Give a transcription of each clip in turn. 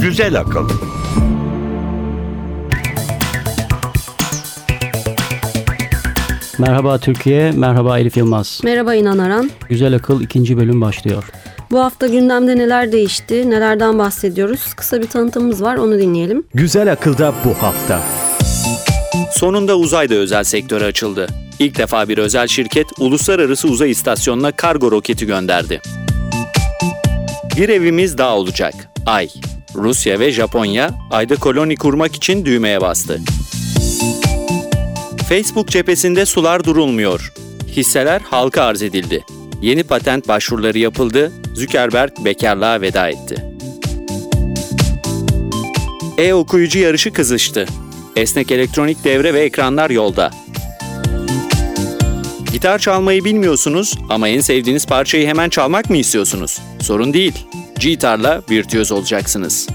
Güzel akıl. Merhaba Türkiye, merhaba Elif Yılmaz. Merhaba İnan Aran. Güzel Akıl ikinci bölüm başlıyor. Bu hafta gündemde neler değişti, nelerden bahsediyoruz? Kısa bir tanıtımımız var, onu dinleyelim. Güzel Akıl'da bu hafta. Sonunda uzayda özel sektörü açıldı. İlk defa bir özel şirket uluslararası uzay istasyonuna kargo roketi gönderdi. Bir evimiz daha olacak. Ay. Rusya ve Japonya ayda koloni kurmak için düğmeye bastı. Facebook cephesinde sular durulmuyor. Hisseler halka arz edildi. Yeni patent başvuruları yapıldı. Zuckerberg bekarlığa veda etti. E-okuyucu yarışı kızıştı. Esnek elektronik devre ve ekranlar yolda. Gitar çalmayı bilmiyorsunuz ama en sevdiğiniz parçayı hemen çalmak mı istiyorsunuz? Sorun değil. Gitarla virtüöz olacaksınız.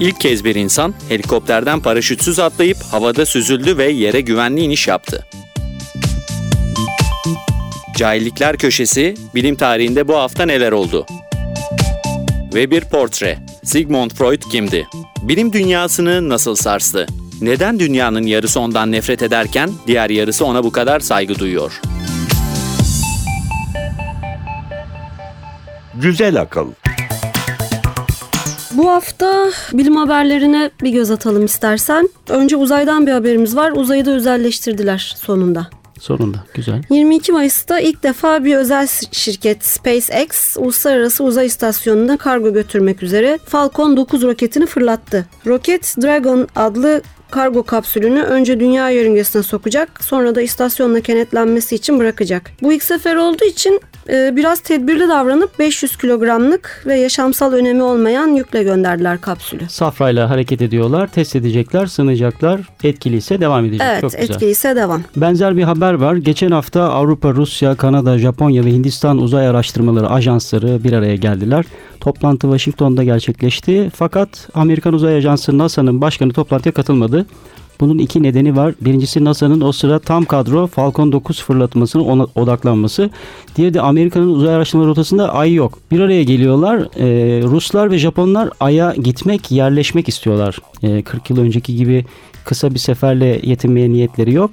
İlk kez bir insan helikopterden paraşütsüz atlayıp havada süzüldü ve yere güvenli iniş yaptı. Cahillikler Köşesi, bilim tarihinde bu hafta neler oldu? Ve bir portre. Sigmund Freud kimdi? Bilim dünyasını nasıl sarstı? Neden dünyanın yarısı ondan nefret ederken diğer yarısı ona bu kadar saygı duyuyor? Güzel akıl. Bu hafta bilim haberlerine bir göz atalım istersen. Önce uzaydan bir haberimiz var. Uzayı da özelleştirdiler sonunda. Sonunda, güzel. 22 Mayıs'ta ilk defa bir özel şirket SpaceX uluslararası uzay istasyonuna kargo götürmek üzere Falcon 9 roketini fırlattı. Roket Dragon adlı kargo kapsülünü önce dünya yörüngesine sokacak sonra da istasyonla kenetlenmesi için bırakacak. Bu ilk sefer olduğu için biraz tedbirli davranıp 500 kilogramlık ve yaşamsal önemi olmayan yükle gönderdiler kapsülü. Safrayla hareket ediyorlar, test edecekler, sınayacaklar. Etkiliyse devam edecek. Evet, Çok güzel. etkiliyse devam. Benzer bir haber var. Geçen hafta Avrupa, Rusya, Kanada, Japonya ve Hindistan Uzay Araştırmaları Ajansları bir araya geldiler. Toplantı Washington'da gerçekleşti. Fakat Amerikan Uzay Ajansı NASA'nın başkanı toplantıya katılmadı. Bunun iki nedeni var. Birincisi NASA'nın o sıra tam kadro Falcon 9 fırlatmasına odaklanması. Diğeri de Amerika'nın uzay araştırma rotasında ay yok. Bir araya geliyorlar. Ee, Ruslar ve Japonlar aya gitmek, yerleşmek istiyorlar. Ee, 40 yıl önceki gibi kısa bir seferle yetinmeye niyetleri yok.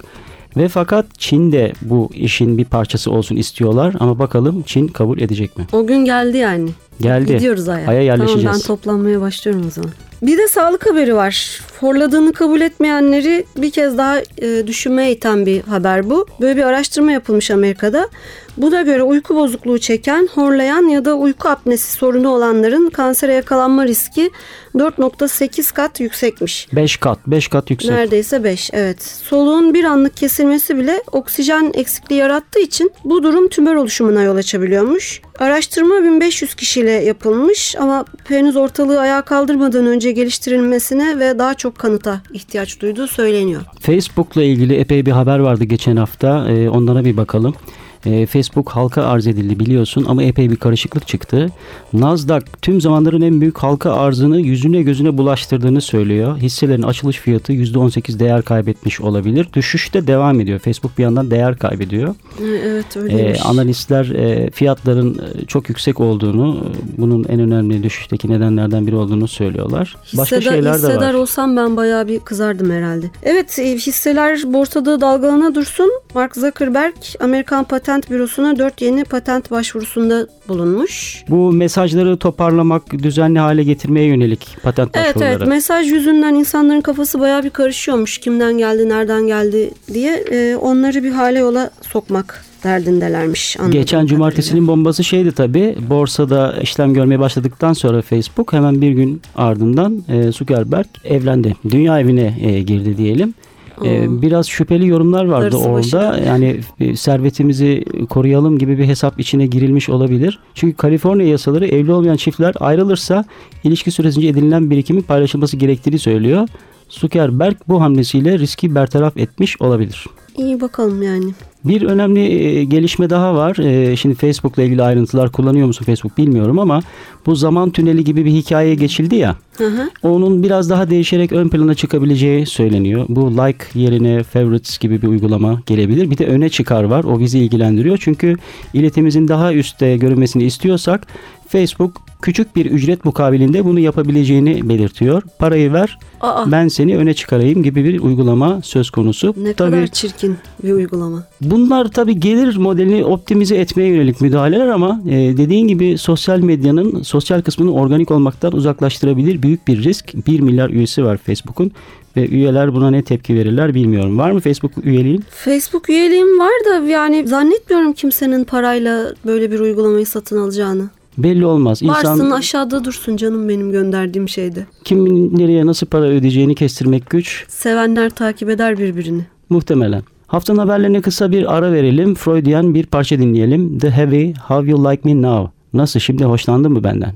Ve fakat Çin de bu işin bir parçası olsun istiyorlar ama bakalım Çin kabul edecek mi? O gün geldi yani. Geldi. Gidiyoruz Ay'a. Ay'a yerleşeceğiz. Tamam ben toplanmaya başlıyorum o zaman. Bir de sağlık haberi var. Horladığını kabul etmeyenleri bir kez daha e, düşünmeye iten bir haber bu. Böyle bir araştırma yapılmış Amerika'da. Bu da göre uyku bozukluğu çeken, horlayan ya da uyku apnesi sorunu olanların kansere yakalanma riski 4.8 kat yüksekmiş. 5 kat, 5 kat yüksek. Neredeyse 5 evet. Soluğun bir anlık kesilmesi bile oksijen eksikliği yarattığı için bu durum tümör oluşumuna yol açabiliyormuş. Araştırma 1500 kişiyle yapılmış ama henüz ortalığı ayağa kaldırmadan önce geliştirilmesine ve daha çok kanıta ihtiyaç duyduğu söyleniyor. Facebook'la ilgili epey bir haber vardı geçen hafta. Ee, onlara bir bakalım. Ee, Facebook halka arz edildi biliyorsun ama epey bir karışıklık çıktı. Nasdaq tüm zamanların en büyük halka arzını yüzüne gözüne bulaştırdığını söylüyor. Hisselerin açılış fiyatı %18 değer kaybetmiş olabilir. Düşüş de devam ediyor. Facebook bir yandan değer kaybediyor. Evet öyleymiş. Ee, analistler e, fiyatların e, çok yüksek olduğunu, bunun en önemli düşüşteki nedenlerden biri olduğunu söylüyorlar. Başka Hisseder, şeyler de hisseder var. olsam ben bayağı bir kızardım herhalde. Evet e, hisseler borsada dalgalana dursun. Mark Zuckerberg Amerikan Patent Bürosu'na 4 yeni patent başvurusunda bulunmuş. Bu mesajları toparlamak, düzenli hale getirmeye yönelik patent Evet başvuruları. evet mesaj yüzünden insanların kafası bayağı bir karışıyormuş. Kimden geldi, nereden geldi diye e, onları bir hale yola sokmak derdindelermiş. Geçen kadarıyla. cumartesinin bombası şeydi tabi borsada işlem görmeye başladıktan sonra Facebook hemen bir gün ardından e, Zuckerberg evlendi. Dünya evine e, girdi diyelim. E, biraz şüpheli yorumlar vardı başına. orada. Yani e, servetimizi koruyalım gibi bir hesap içine girilmiş olabilir. Çünkü Kaliforniya yasaları evli olmayan çiftler ayrılırsa ilişki süresince edinilen birikimin paylaşılması gerektiğini söylüyor. Zuckerberg bu hamlesiyle riski bertaraf etmiş olabilir. İyi bakalım yani. Bir önemli e, gelişme daha var. E, Şimdi Facebook'la ilgili ayrıntılar kullanıyor musun Facebook bilmiyorum ama bu zaman tüneli gibi bir hikayeye geçildi ya. Hı hı. Onun biraz daha değişerek ön plana çıkabileceği söyleniyor. Bu like yerine favorites gibi bir uygulama gelebilir. Bir de öne çıkar var. O bizi ilgilendiriyor. Çünkü iletimizin daha üstte görünmesini istiyorsak Facebook küçük bir ücret mukabilinde bunu yapabileceğini belirtiyor. Parayı ver Aa ben seni öne çıkarayım gibi bir uygulama söz konusu. ne Tabii kadar çirkin bir uygulama. Bunlar tabii gelir modelini optimize etmeye yönelik müdahaleler ama e, dediğin gibi sosyal medyanın sosyal kısmını organik olmaktan uzaklaştırabilir büyük bir risk. 1 milyar üyesi var Facebook'un ve üyeler buna ne tepki verirler bilmiyorum. Var mı Facebook üyeliğin? Facebook üyeliğim var da yani zannetmiyorum kimsenin parayla böyle bir uygulamayı satın alacağını. Belli olmaz. İnsan Varsın aşağıda dursun canım benim gönderdiğim şeyde. kimin nereye nasıl para ödeyeceğini kestirmek güç Sevenler takip eder birbirini. muhtemelen. Haftanın haberlerine kısa bir ara verelim. Freudian bir parça dinleyelim. The Heavy, How You Like Me Now. Nasıl şimdi hoşlandın mı benden?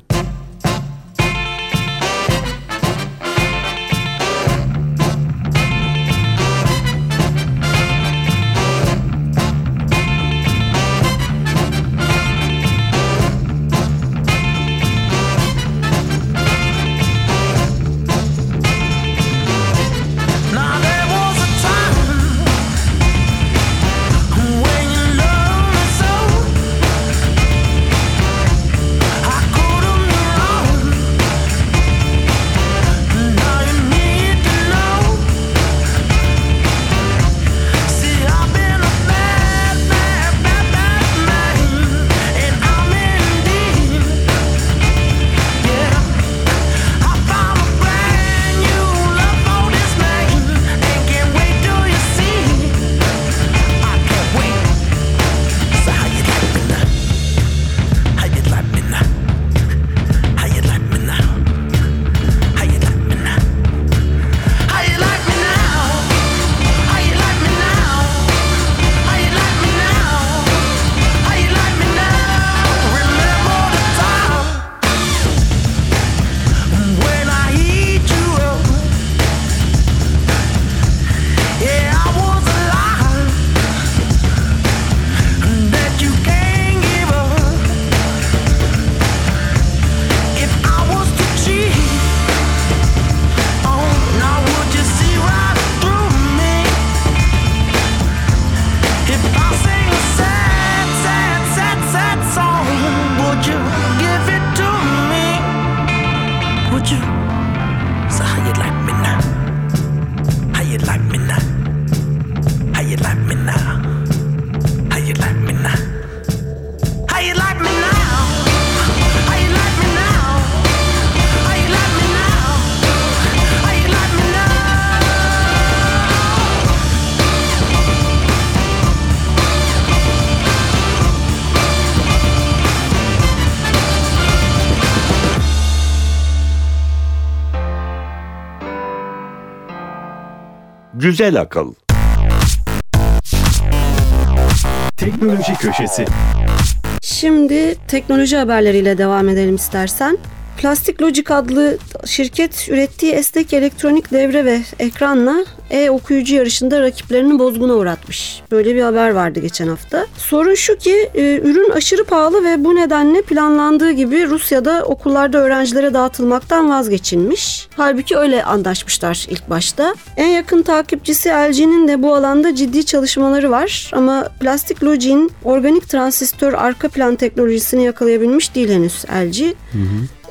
Güzel akıl. Teknoloji Köşesi Şimdi teknoloji haberleriyle devam edelim istersen. Plastik Logic adlı şirket ürettiği esnek elektronik devre ve ekranla e-okuyucu yarışında rakiplerini bozguna uğratmış. Böyle bir haber vardı geçen hafta. Sorun şu ki e, ürün aşırı pahalı ve bu nedenle planlandığı gibi Rusya'da okullarda öğrencilere dağıtılmaktan vazgeçilmiş. Halbuki öyle anlaşmışlar ilk başta. En yakın takipçisi LG'nin de bu alanda ciddi çalışmaları var ama Plastik Logic'in organik transistör arka plan teknolojisini yakalayabilmiş değil henüz LG.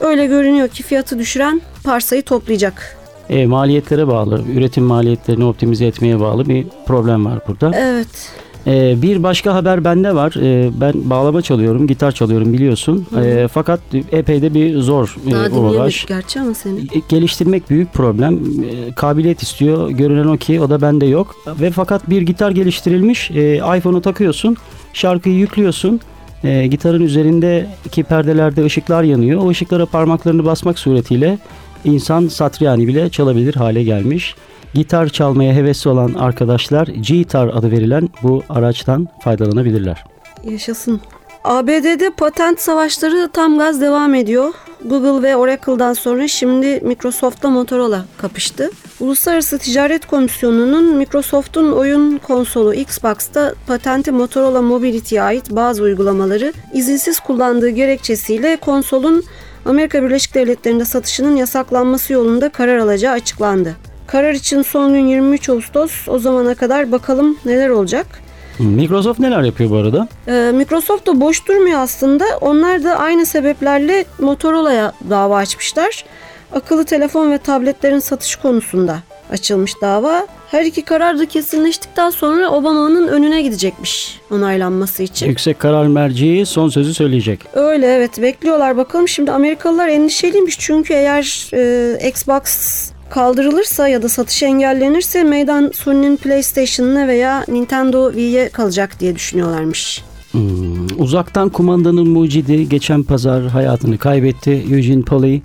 Öyle görünüyor ki fiyatı düşüren parsayı toplayacak. E, maliyetlere bağlı, üretim maliyetlerini optimize etmeye bağlı bir problem var burada. Evet. E, bir başka haber bende var. E, ben bağlama çalıyorum, gitar çalıyorum biliyorsun. E, fakat epey de bir zor e, Daha uğraş. dinleyemedik gerçi ama seni. E, Geliştirmek büyük problem. E, Kabiliyet istiyor. Görünen o ki o da bende yok. Ve fakat bir gitar geliştirilmiş. E, iPhone'u takıyorsun. Şarkıyı yüklüyorsun. E, gitarın üzerindeki perdelerde ışıklar yanıyor. O ışıklara parmaklarını basmak suretiyle insan Satriani bile çalabilir hale gelmiş. Gitar çalmaya hevesli olan arkadaşlar G-Tar adı verilen bu araçtan faydalanabilirler. Yaşasın. ABD'de patent savaşları tam gaz devam ediyor. Google ve Oracle'dan sonra şimdi Microsoft'la Motorola kapıştı. Uluslararası Ticaret Komisyonu'nun Microsoft'un oyun konsolu Xbox'ta patenti Motorola Mobility'ye ait bazı uygulamaları izinsiz kullandığı gerekçesiyle konsolun Amerika Birleşik Devletleri'nde satışının yasaklanması yolunda karar alacağı açıklandı. Karar için son gün 23 Ağustos. O zamana kadar bakalım neler olacak. Microsoft neler yapıyor bu arada? Ee, Microsoft da boş durmuyor aslında. Onlar da aynı sebeplerle Motorola'ya dava açmışlar. Akıllı telefon ve tabletlerin satış konusunda açılmış dava. Her iki karar da kesinleştikten sonra Obama'nın önüne gidecekmiş onaylanması için. Yüksek Karar Merciği son sözü söyleyecek. Öyle evet bekliyorlar bakalım. Şimdi Amerikalılar endişeliymiş çünkü eğer e, Xbox kaldırılırsa ya da satış engellenirse meydan Sony'nin PlayStation'ına veya Nintendo Wii'ye kalacak diye düşünüyorlarmış. Hmm, Uzaktan kumandanın mucidi geçen pazar hayatını kaybetti. Eugene Polly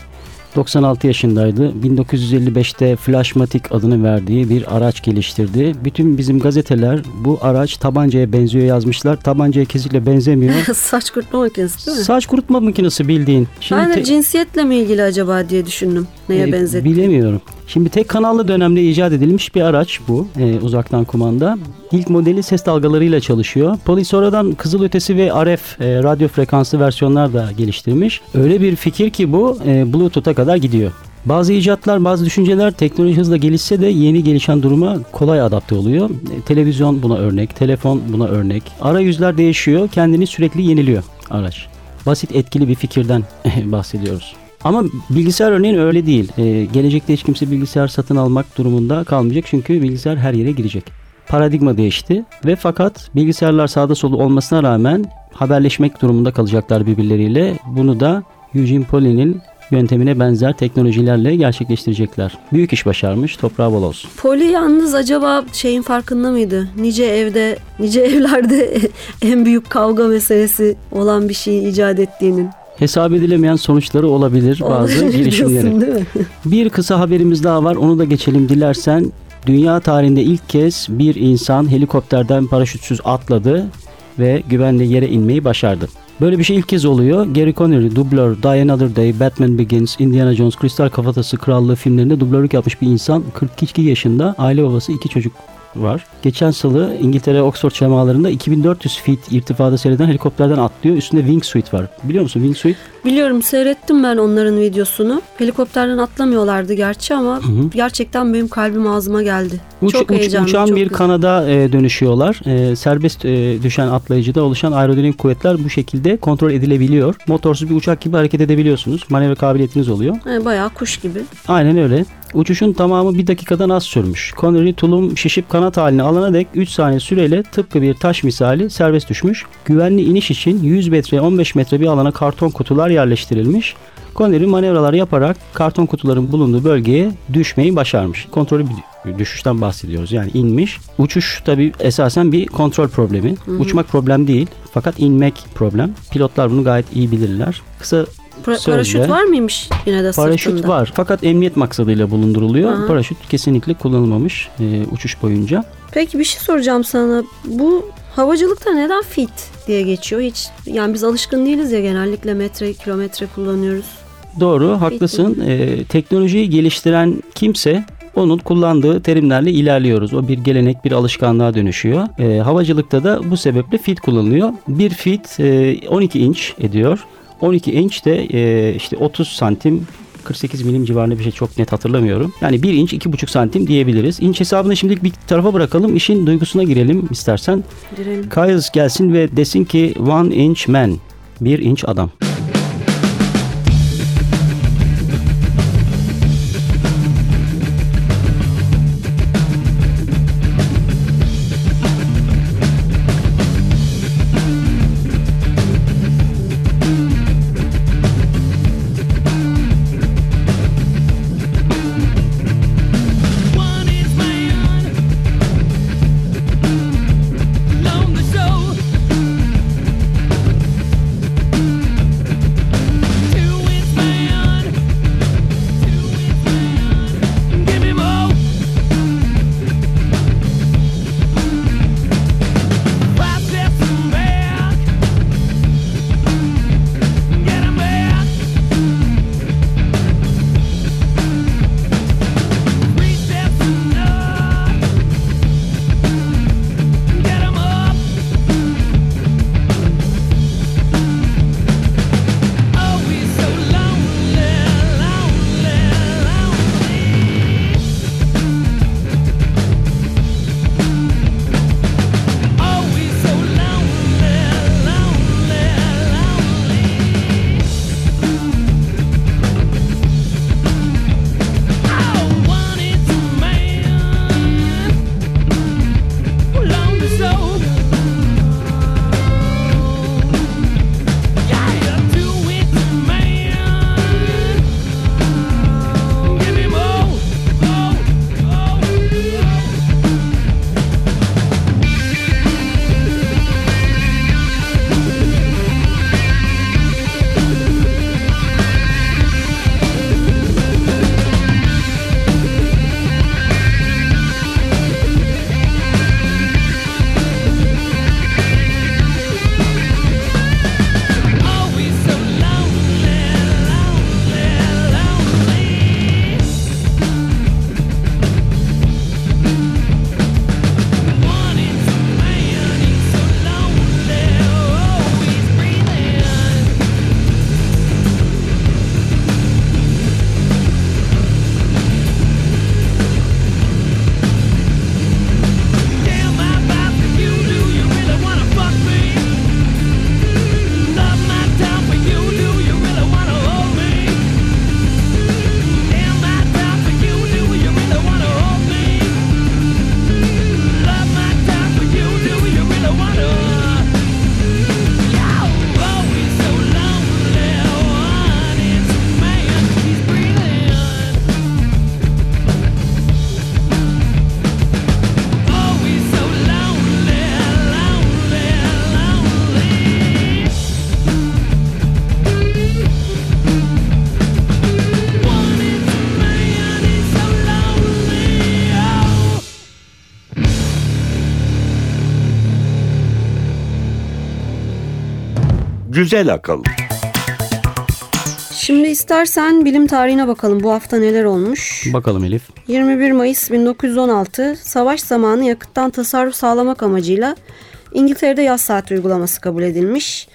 96 yaşındaydı. 1955'te Flashmatic adını verdiği bir araç geliştirdi. Bütün bizim gazeteler bu araç tabancaya benziyor yazmışlar. Tabancaya kesinlikle benzemiyor. Saç kurutma makinesi değil mi? Saç kurutma makinesi bildiğin. Şimdi ben de cinsiyetle mi ilgili acaba diye düşündüm. Neye e, benzetti? Bilemiyorum. Şimdi tek kanallı dönemde icat edilmiş bir araç bu e, uzaktan kumanda. İlk modeli ses dalgalarıyla çalışıyor. Poly sonradan kızılötesi ve RF e, radyo frekanslı versiyonlar da geliştirmiş. Öyle bir fikir ki bu e, Bluetooth'a kadar gidiyor. Bazı icatlar, bazı düşünceler teknoloji hızla gelişse de yeni gelişen duruma kolay adapte oluyor. E, televizyon buna örnek, telefon buna örnek. Arayüzler değişiyor, kendini sürekli yeniliyor araç. Basit etkili bir fikirden bahsediyoruz. Ama bilgisayar örneğin öyle değil. Ee, gelecekte hiç kimse bilgisayar satın almak durumunda kalmayacak çünkü bilgisayar her yere girecek. Paradigma değişti ve fakat bilgisayarlar sağda solu olmasına rağmen haberleşmek durumunda kalacaklar birbirleriyle. Bunu da Eugene Polly'nin yöntemine benzer teknolojilerle gerçekleştirecekler. Büyük iş başarmış, toprağı bol olsun. Poli yalnız acaba şeyin farkında mıydı? Nice evde, nice evlerde en büyük kavga meselesi olan bir şeyi icat ettiğinin. Hesap edilemeyen sonuçları olabilir bazı girişimlerin. Bir kısa haberimiz daha var. Onu da geçelim dilersen. Dünya tarihinde ilk kez bir insan helikopterden paraşütsüz atladı ve güvenli yere inmeyi başardı. Böyle bir şey ilk kez oluyor. Gary Connery, dublör, Die Another Day, Batman Begins, Indiana Jones, Kristal Kafatası Krallığı filmlerinde dublörlük yapmış bir insan. 42 yaşında, aile babası, iki çocuk var. Geçen salı İngiltere Oxford cemalarında 2400 feet irtifada seyreden helikopterden atlıyor. Üstünde wingsuit var. Biliyor musun wingsuit? Biliyorum seyrettim ben onların videosunu. Helikopterden atlamıyorlardı gerçi ama gerçekten benim kalbim ağzıma geldi. Uç, çok uç- heyecanlı. uçan çok bir güzel. kanada e, dönüşüyorlar. E, serbest e, düşen atlayıcıda oluşan aerodinamik kuvvetler bu şekilde kontrol edilebiliyor. Motorsuz bir uçak gibi hareket edebiliyorsunuz. Manevra kabiliyetiniz oluyor. He, bayağı kuş gibi. Aynen öyle. Uçuşun tamamı bir dakikadan az sürmüş. Connery tulum şişip kanat haline alana dek 3 saniye süreyle tıpkı bir taş misali serbest düşmüş. Güvenli iniş için 100 metre 15 metre bir alana karton kutular yerleştirilmiş. Connery manevralar yaparak karton kutuların bulunduğu bölgeye düşmeyi başarmış. Kontrolü düşüşten bahsediyoruz. Yani inmiş. Uçuş tabii esasen bir kontrol problemi. Uçmak problem değil. Fakat inmek problem. Pilotlar bunu gayet iyi bilirler. Kısa Pra- Sözde. paraşüt var mıymış yine de Paraşüt sırtında? var fakat emniyet maksadıyla bulunduruluyor. Aha. Paraşüt kesinlikle kullanılmamış e, uçuş boyunca. Peki bir şey soracağım sana. Bu havacılıkta neden fit diye geçiyor? Hiç yani biz alışkın değiliz ya genellikle metre, kilometre kullanıyoruz. Doğru, haklısın. E, teknolojiyi geliştiren kimse onun kullandığı terimlerle ilerliyoruz. O bir gelenek, bir alışkanlığa dönüşüyor. E, havacılıkta da bu sebeple fit kullanılıyor. Bir fit e, 12 inç ediyor. 12 inç de e, işte 30 santim 48 milim civarında bir şey çok net hatırlamıyorum. Yani 1 inç 2,5 santim diyebiliriz. İnç hesabını şimdilik bir tarafa bırakalım. İşin duygusuna girelim istersen. Girelim. Kyles gelsin ve desin ki one inch man. Bir inç adam. Güzel akıl. Şimdi istersen bilim tarihine bakalım bu hafta neler olmuş. Bakalım Elif. 21 Mayıs 1916 savaş zamanı yakıttan tasarruf sağlamak amacıyla İngiltere'de yaz saati uygulaması kabul edilmiş.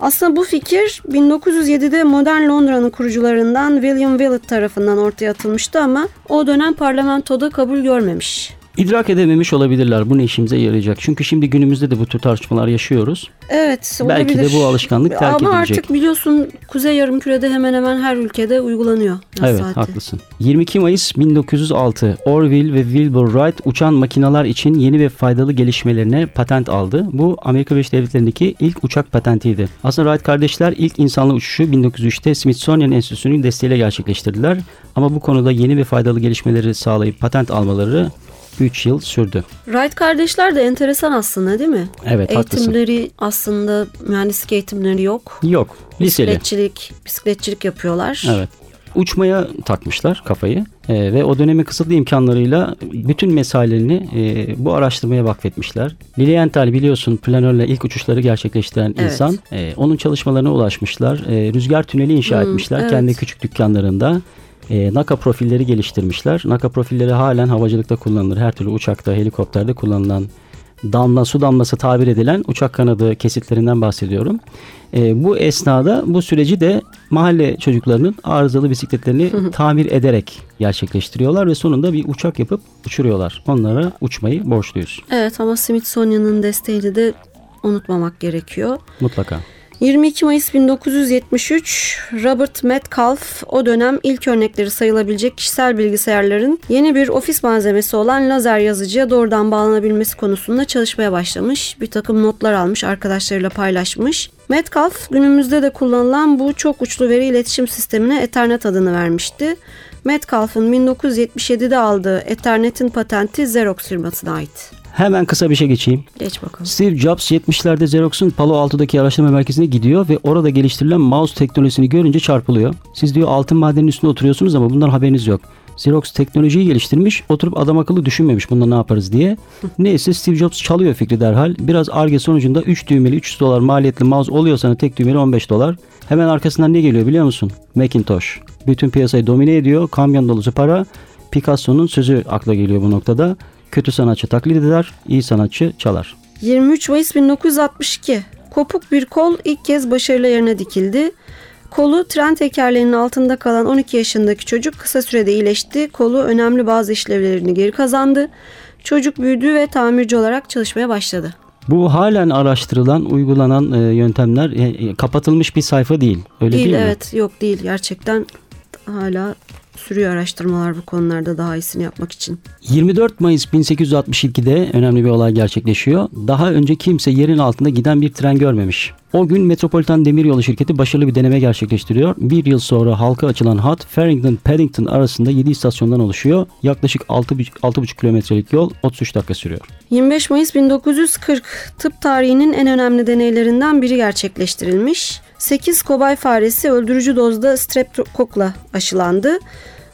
Aslında bu fikir 1907'de modern Londra'nın kurucularından William Willett tarafından ortaya atılmıştı ama o dönem parlamentoda kabul görmemiş. İdrak edememiş olabilirler. Bu ne işimize yarayacak? Çünkü şimdi günümüzde de bu tür tartışmalar yaşıyoruz. Evet Belki de olabilir. bu alışkanlık terk Ama edilecek. artık biliyorsun Kuzey Yarımküre'de hemen hemen her ülkede uygulanıyor evet saati. haklısın. 22 Mayıs 1906 Orville ve Wilbur Wright uçan makineler için yeni ve faydalı gelişmelerine patent aldı. Bu Amerika Birleşik Devletleri'ndeki ilk uçak patentiydi. Aslında Wright kardeşler ilk insanlı uçuşu 1903'te Smithsonian Enstitüsü'nün desteğiyle gerçekleştirdiler. Ama bu konuda yeni ve faydalı gelişmeleri sağlayıp patent almaları 3 yıl sürdü. Wright kardeşler de enteresan aslında değil mi? Evet haklısın. Eğitimleri aslında mühendislik eğitimleri yok. Yok. Liseli. Bisikletçilik, bisikletçilik yapıyorlar. Evet. Uçmaya takmışlar kafayı Ee, ve o dönemin kısıtlı imkanlarıyla bütün mesaelerini e, bu araştırmaya vakfetmişler. Lilienthal biliyorsun planörle ilk uçuşları gerçekleştiren Evet. insan. Ee, onun çalışmalarına ulaşmışlar. Ee, rüzgar tüneli inşa Hmm, etmişler evet. kendi küçük dükkanlarında. Ee, NACA profilleri geliştirmişler. NACA profilleri halen havacılıkta kullanılır. Her türlü uçakta, helikopterde kullanılan damla su damlası tabir edilen uçak kanadı kesitlerinden bahsediyorum. Ee, bu esnada bu süreci de mahalle çocuklarının arızalı bisikletlerini tamir ederek gerçekleştiriyorlar ve sonunda bir uçak yapıp uçuruyorlar. Onlara uçmayı borçluyuz Evet ama Smithsonian'ın desteğini de unutmamak gerekiyor. mutlaka. 22 Mayıs 1973 Robert Metcalf o dönem ilk örnekleri sayılabilecek kişisel bilgisayarların yeni bir ofis malzemesi olan lazer yazıcıya doğrudan bağlanabilmesi konusunda çalışmaya başlamış. Bir takım notlar almış, arkadaşlarıyla paylaşmış. Metcalf günümüzde de kullanılan bu çok uçlu veri iletişim sistemine Ethernet adını vermişti. Metcalf'ın 1977'de aldığı Ethernet'in patenti Xerox firmasına ait. Hemen kısa bir şey geçeyim. Geç bakalım. Steve Jobs 70'lerde Xerox'un Palo Alto'daki araştırma merkezine gidiyor ve orada geliştirilen mouse teknolojisini görünce çarpılıyor. Siz diyor altın madeninin üstünde oturuyorsunuz ama bundan haberiniz yok. Xerox teknolojiyi geliştirmiş, oturup adam akıllı düşünmemiş bunda ne yaparız diye. Neyse Steve Jobs çalıyor fikri derhal. Biraz arge sonucunda 3 düğmeli 300 dolar maliyetli mouse oluyor sana tek düğmeli 15 dolar. Hemen arkasından ne geliyor biliyor musun? Macintosh. Bütün piyasayı domine ediyor. Kamyon dolusu para. Picasso'nun sözü akla geliyor bu noktada. Kötü sanatçı taklit eder, iyi sanatçı çalar. 23 Mayıs 1962. Kopuk bir kol ilk kez başarılı yerine dikildi. Kolu tren tekerleğinin altında kalan 12 yaşındaki çocuk kısa sürede iyileşti. Kolu önemli bazı işlevlerini geri kazandı. Çocuk büyüdü ve tamirci olarak çalışmaya başladı. Bu halen araştırılan, uygulanan e, yöntemler e, e, kapatılmış bir sayfa değil. Öyle değil, değil, mi? evet yok değil gerçekten hala sürüyor araştırmalar bu konularda daha iyisini yapmak için. 24 Mayıs 1862'de önemli bir olay gerçekleşiyor. Daha önce kimse yerin altında giden bir tren görmemiş. O gün Metropolitan Demiryolu şirketi başarılı bir deneme gerçekleştiriyor. Bir yıl sonra halka açılan hat Farringdon Paddington arasında 7 istasyondan oluşuyor. Yaklaşık 6,5 kilometrelik yol 33 dakika sürüyor. 25 Mayıs 1940 tıp tarihinin en önemli deneylerinden biri gerçekleştirilmiş. 8 kobay faresi öldürücü dozda streptokokla aşılandı.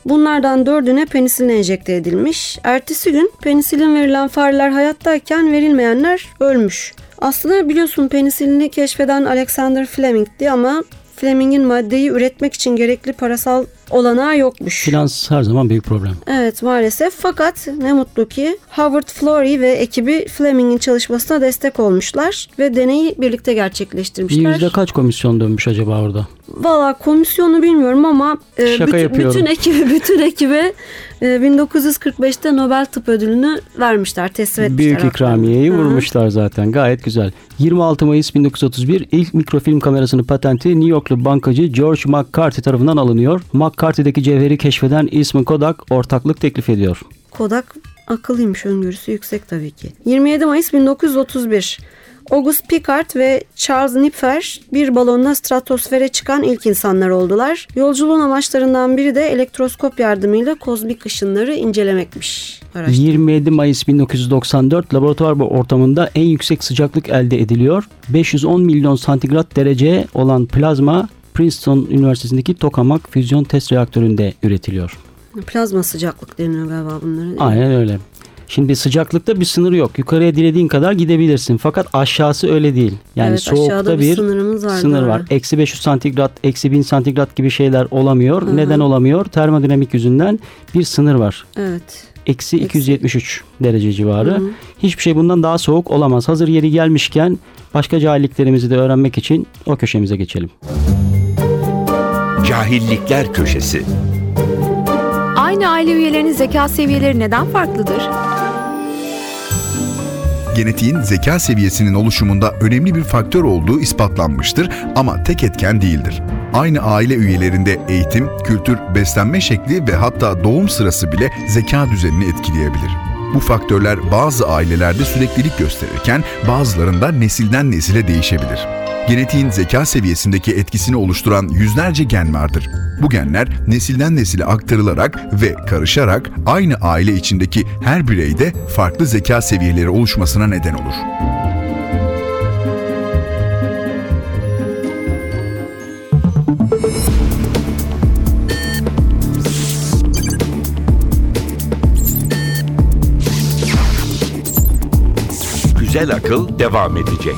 Bunlardan dördüne penisilin enjekte edilmiş. Ertesi gün penisilin verilen fareler hayattayken verilmeyenler ölmüş. Aslında biliyorsun penisilini keşfeden Alexander Fleming'di ama Fleming'in maddeyi üretmek için gerekli parasal olanağı yokmuş. Finans her zaman büyük problem. Evet maalesef fakat ne mutlu ki Howard Florey ve ekibi Fleming'in çalışmasına destek olmuşlar ve deneyi birlikte gerçekleştirmişler. Yüzde kaç komisyon dönmüş acaba orada? Valla komisyonu bilmiyorum ama e, Şaka bütün, yapıyorum. bütün ekibe bütün ekibe e, 1945'te Nobel Tıp Ödülünü vermişler, teslim etmişler. Büyük ikramiyeyi Hı hı. vurmuşlar zaten. Gayet güzel. 26 Mayıs 1931 ilk mikrofilm kamerasının patenti New Yorklu bankacı George McCarthy tarafından alınıyor. McCarthy'deki cevheri keşfeden Eastman Kodak ortaklık teklif ediyor. Kodak akıllıymış öngörüsü yüksek tabii ki. 27 Mayıs 1931 August Pickard ve Charles Nipfer bir balonla stratosfere çıkan ilk insanlar oldular. Yolculuğun amaçlarından biri de elektroskop yardımıyla kozmik ışınları incelemekmiş. Araştırma. 27 Mayıs 1994 laboratuvar ortamında en yüksek sıcaklık elde ediliyor. 510 milyon santigrat derece olan plazma Princeton Üniversitesi'ndeki tokamak füzyon test reaktöründe üretiliyor. Plazma sıcaklık deniyor galiba mi? Aynen öyle. Şimdi sıcaklıkta bir sınır yok. Yukarıya dilediğin kadar gidebilirsin. Fakat aşağısı öyle değil. Yani Evet, soğukta bir bir, sınırımız var, sınır var. Eksi 500 santigrat, eksi 1000 santigrat gibi şeyler olamıyor. Neden olamıyor? Termodinamik yüzünden bir sınır var. Evet. Eksi Eksi. 273 derece civarı. Hiçbir şey bundan daha soğuk olamaz. Hazır yeri gelmişken başka cahilliklerimizi de öğrenmek için o köşemize geçelim. Cahillikler Köşesi. Aynı aile üyelerinin zeka seviyeleri neden farklıdır? Genetiğin zeka seviyesinin oluşumunda önemli bir faktör olduğu ispatlanmıştır ama tek etken değildir. Aynı aile üyelerinde eğitim, kültür, beslenme şekli ve hatta doğum sırası bile zeka düzenini etkileyebilir. Bu faktörler bazı ailelerde süreklilik gösterirken bazılarında nesilden nesile değişebilir. Genetiğin zeka seviyesindeki etkisini oluşturan yüzlerce gen vardır. Bu genler nesilden nesile aktarılarak ve karışarak aynı aile içindeki her bireyde farklı zeka seviyeleri oluşmasına neden olur. Güzel akıl devam edecek.